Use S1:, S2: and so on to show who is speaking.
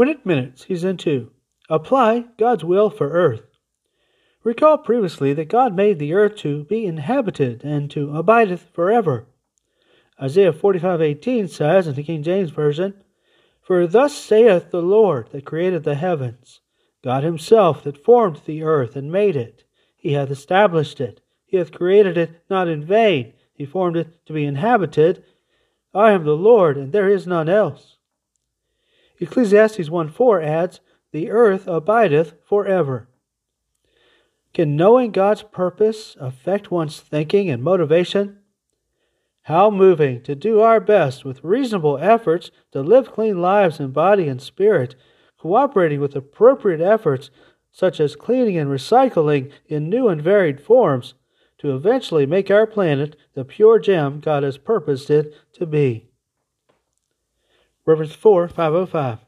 S1: Winnet Minute, Season 2. Apply God's will for earth. Recall previously that God made the earth to be inhabited and to abideth forever. Isaiah 45:18 says in the King James Version, For thus saith the Lord that created the heavens, God himself that formed the earth and made it. He hath established it. He hath created it not in vain. He formed it to be inhabited. I am the Lord, and there is none else. Ecclesiastes 1 4 adds, The earth abideth forever. Can knowing God's purpose affect one's thinking and motivation? How moving to do our best with reasonable efforts to live clean lives in body and spirit, cooperating with appropriate efforts such as cleaning and recycling in new and varied forms to eventually make our planet the pure gem God has purposed it to be. Reference 4 505.